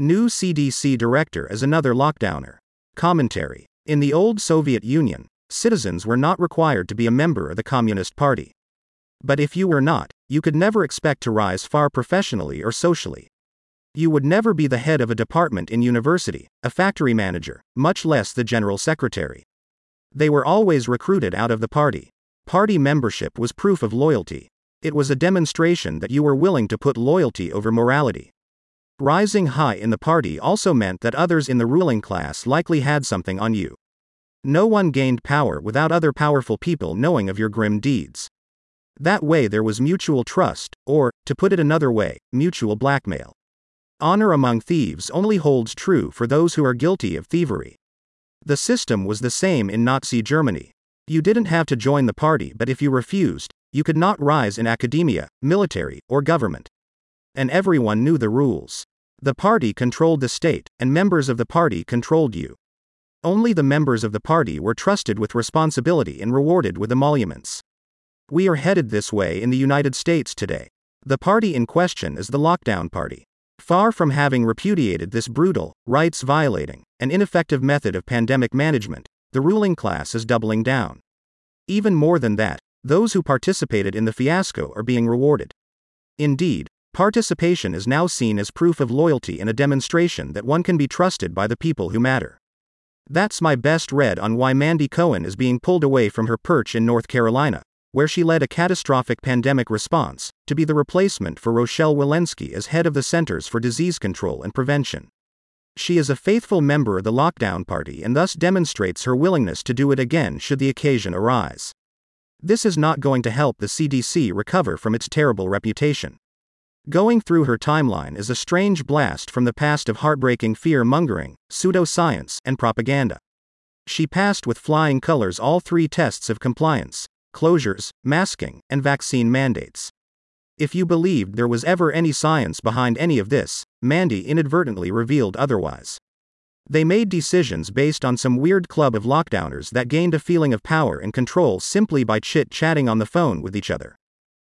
New CDC director is another lockdowner. Commentary. In the old Soviet Union, citizens were not required to be a member of the Communist Party. But if you were not, you could never expect to rise far professionally or socially. You would never be the head of a department in university, a factory manager, much less the general secretary. They were always recruited out of the party. Party membership was proof of loyalty. It was a demonstration that you were willing to put loyalty over morality. Rising high in the party also meant that others in the ruling class likely had something on you. No one gained power without other powerful people knowing of your grim deeds. That way there was mutual trust, or, to put it another way, mutual blackmail. Honor among thieves only holds true for those who are guilty of thievery. The system was the same in Nazi Germany. You didn't have to join the party, but if you refused, you could not rise in academia, military, or government and everyone knew the rules. The party controlled the state, and members of the party controlled you. Only the members of the party were trusted with responsibility and rewarded with emoluments. We are headed this way in the United States today. The party in question is the Lockdown Party. Far from having repudiated this brutal, rights violating, and ineffective method of pandemic management, the ruling class is doubling down. Even more than that, those who participated in the fiasco are being rewarded. Indeed, Participation is now seen as proof of loyalty and a demonstration that one can be trusted by the people who matter. That's my best read on why Mandy Cohen is being pulled away from her perch in North Carolina, where she led a catastrophic pandemic response, to be the replacement for Rochelle Walensky as head of the Centers for Disease Control and Prevention. She is a faithful member of the lockdown party and thus demonstrates her willingness to do it again should the occasion arise. This is not going to help the CDC recover from its terrible reputation. Going through her timeline is a strange blast from the past of heartbreaking fear mongering, pseudoscience, and propaganda. She passed with flying colors all three tests of compliance closures, masking, and vaccine mandates. If you believed there was ever any science behind any of this, Mandy inadvertently revealed otherwise. They made decisions based on some weird club of lockdowners that gained a feeling of power and control simply by chit chatting on the phone with each other.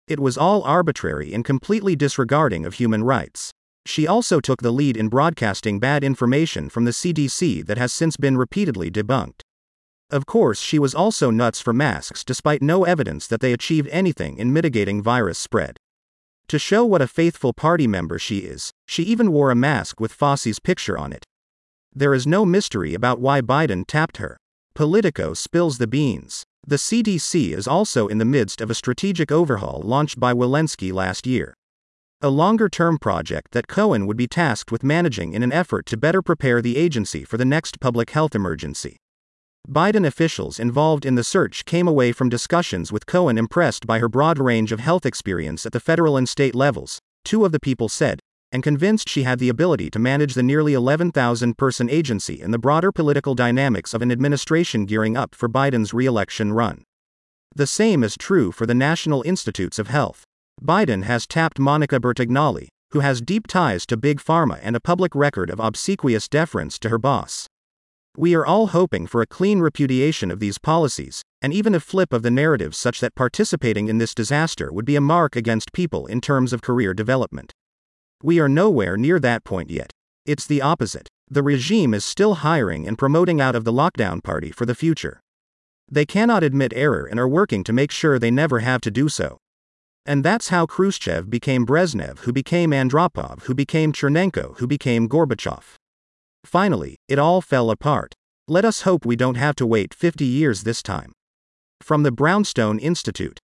It was all arbitrary and completely disregarding of human rights. She also took the lead in broadcasting bad information from the CDC that has since been repeatedly debunked. Of course, she was also nuts for masks despite no evidence that they achieved anything in mitigating virus spread. To show what a faithful party member she is, she even wore a mask with Fauci's picture on it. There is no mystery about why Biden tapped her. Politico spills the beans. The CDC is also in the midst of a strategic overhaul launched by Walensky last year. A longer term project that Cohen would be tasked with managing in an effort to better prepare the agency for the next public health emergency. Biden officials involved in the search came away from discussions with Cohen impressed by her broad range of health experience at the federal and state levels, two of the people said, and convinced she had the ability to manage the nearly 11,000 person agency in the broader political dynamics of an administration gearing up for Biden's re election run. The same is true for the National Institutes of Health. Biden has tapped Monica Bertagnolli, who has deep ties to Big Pharma and a public record of obsequious deference to her boss. We are all hoping for a clean repudiation of these policies, and even a flip of the narrative such that participating in this disaster would be a mark against people in terms of career development. We are nowhere near that point yet. It's the opposite. The regime is still hiring and promoting out of the lockdown party for the future. They cannot admit error and are working to make sure they never have to do so. And that's how Khrushchev became Brezhnev, who became Andropov, who became Chernenko, who became Gorbachev. Finally, it all fell apart. Let us hope we don't have to wait 50 years this time. From the Brownstone Institute